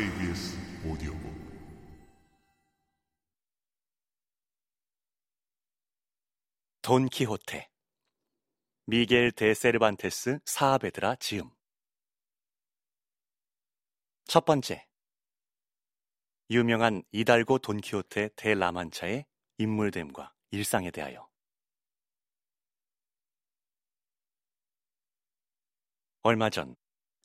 KBS 오디오북. 돈키호테 미겔 데 세르반테스 사아베드라 지음. 첫 번째 유명한 이달고 돈키호테 데 라만차의 인물됨과 일상에 대하여. 얼마 전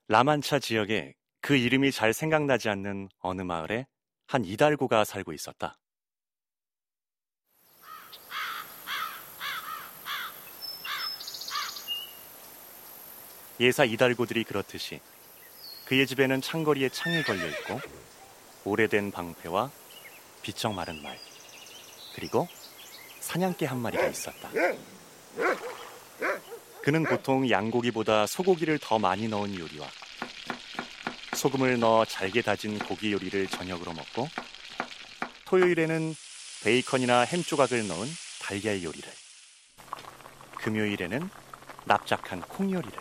라만차 지역에 그 이름이 잘 생각나지 않는 어느 마을에 한 이달고가 살고 있었다. 예사 이달고들이 그렇듯이 그의 집에는 창거리에 창이 걸려 있고 오래된 방패와 비쩍 마른 말 그리고 사냥개 한 마리가 있었다. 그는 보통 양고기보다 소고기를 더 많이 넣은 요리와 소금을 넣어 잘게 다진 고기 요리를 저녁으로 먹고 토요일에는 베이컨이나 햄 조각을 넣은 달걀 요리를 금요일에는 납작한 콩 요리를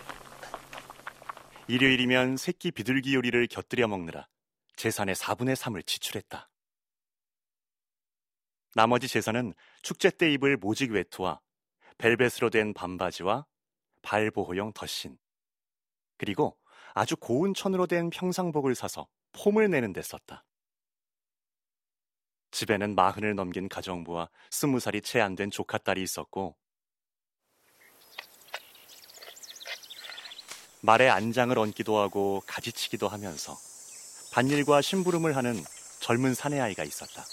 일요일이면 새끼 비둘기 요리를 곁들여 먹느라 재산의 4분의 3을 지출했다. 나머지 재산은 축제 때 입을 모직 외투와 벨벳으로 된 반바지와 발보호용 덧신 그리고 아주 고운 천으로 된 평상복을 사서 폼을 내는 데 썼다. 집에는 마흔을 넘긴 가정부와 스무 살이 채 안 된 조카 딸이 있었고 말에 안장을 얹기도 하고 가지치기도 하면서 반일과 심부름을 하는 젊은 사내아이가 있었다.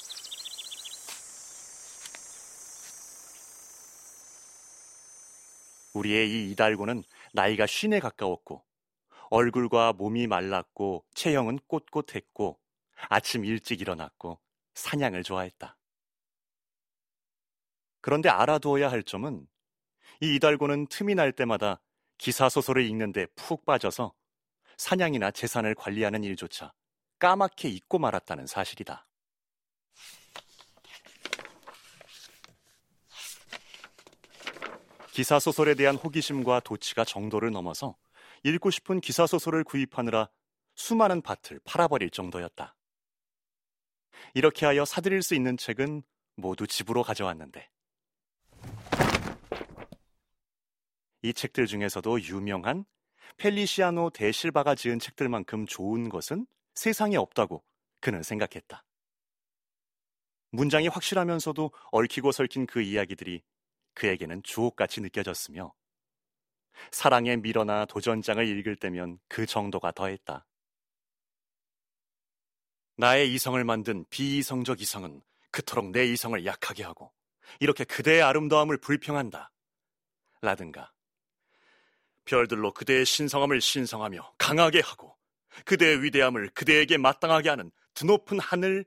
우리의 이 이달고는 나이가 쉰에 가까웠고 얼굴과 몸이 말랐고 체형은 꼿꼿했고 아침 일찍 일어났고 사냥을 좋아했다. 그런데 알아두어야 할 점은 이 이달고는 틈이 날 때마다 기사 소설을 읽는데 푹 빠져서 사냥이나 재산을 관리하는 일조차 까맣게 잊고 말았다는 사실이다. 기사 소설에 대한 호기심과 도치가 정도를 넘어서 읽고 싶은 기사 소설을 구입하느라 수많은 밭을 팔아버릴 정도였다. 이렇게 하여 사들일 수 있는 책은 모두 집으로 가져왔는데 이 책들 중에서도 유명한 펠리시아노 데실바가 지은 책들만큼 좋은 것은 세상에 없다고 그는 생각했다. 문장이 확실하면서도 얽히고 설킨 그 이야기들이 그에게는 주옥같이 느껴졌으며 사랑의 미러나 도전장을 읽을 때면 그 정도가 더했다. 나의 이성을 만든 비이성적 이성은 그토록 내 이성을 약하게 하고 이렇게 그대의 아름다움을 불평한다. 라든가 별들로 그대의 신성함을 신성하며 강하게 하고 그대의 위대함을 그대에게 마땅하게 하는 드높은 하늘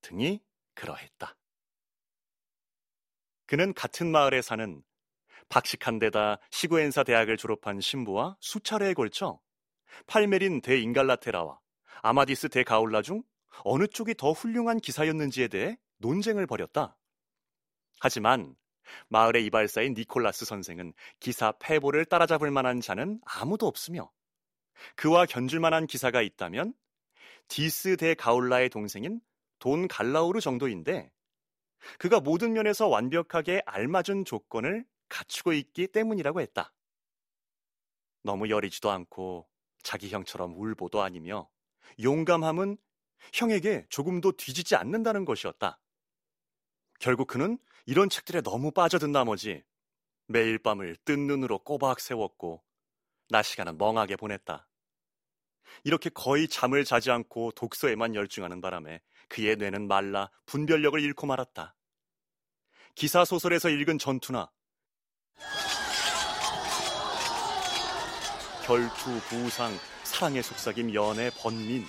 등이 그러했다. 그는 같은 마을에 사는 박식한 데다 시구엔사 대학을 졸업한 신부와 수차례에 걸쳐 팔메린 대 인갈라테라와 아마디스 대 가울라 중 어느 쪽이 더 훌륭한 기사였는지에 대해 논쟁을 벌였다. 하지만 마을의 이발사인 니콜라스 선생은 기사 페보를 따라잡을 만한 자는 아무도 없으며 그와 견줄 만한 기사가 있다면 아마디스 데 가울라의 동생인 돈 갈라오르 정도인데 그가 모든 면에서 완벽하게 알맞은 조건을 갖추고 있기 때문이라고 했다. 너무 여리지도 않고 자기 형처럼 울보도 아니며 용감함은 형에게 조금도 뒤지지 않는다는 것이었다. 결국 그는 이런 책들에 너무 빠져든 나머지 매일 밤을 뜬 눈으로 꼬박 세웠고 낮 시간은 멍하게 보냈다. 이렇게 거의 잠을 자지 않고 독서에만 열중하는 바람에 그의 뇌는 말라 분별력을 잃고 말았다. 기사 소설에서 읽은 전투나 결투, 부상, 사랑의 속삭임, 연애, 번민,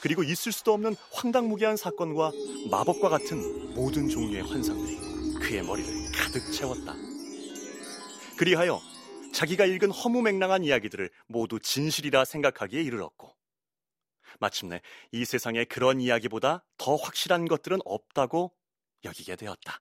그리고 있을 수도 없는 황당무계한 사건과 마법과 같은 모든 종류의 환상들이 그의 머리를 가득 채웠다. 그리하여 자기가 읽은 허무맹랑한 이야기들을 모두 진실이라 생각하기에 이르렀고, 마침내 이 세상에 그런 이야기보다 더 확실한 것들은 없다고 여기게 되었다.